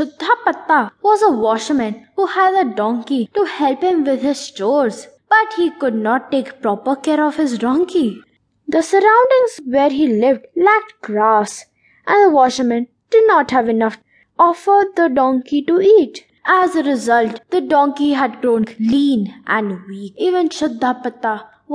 Shuddhapatta was a washerman who had a donkey to help him with his chores, but he could not take proper care of his donkey. The surroundings where he lived lacked grass, and the washerman did not have enough to offer the donkey to eat. As a result, the donkey had grown lean and weak. Even Shuddhapatta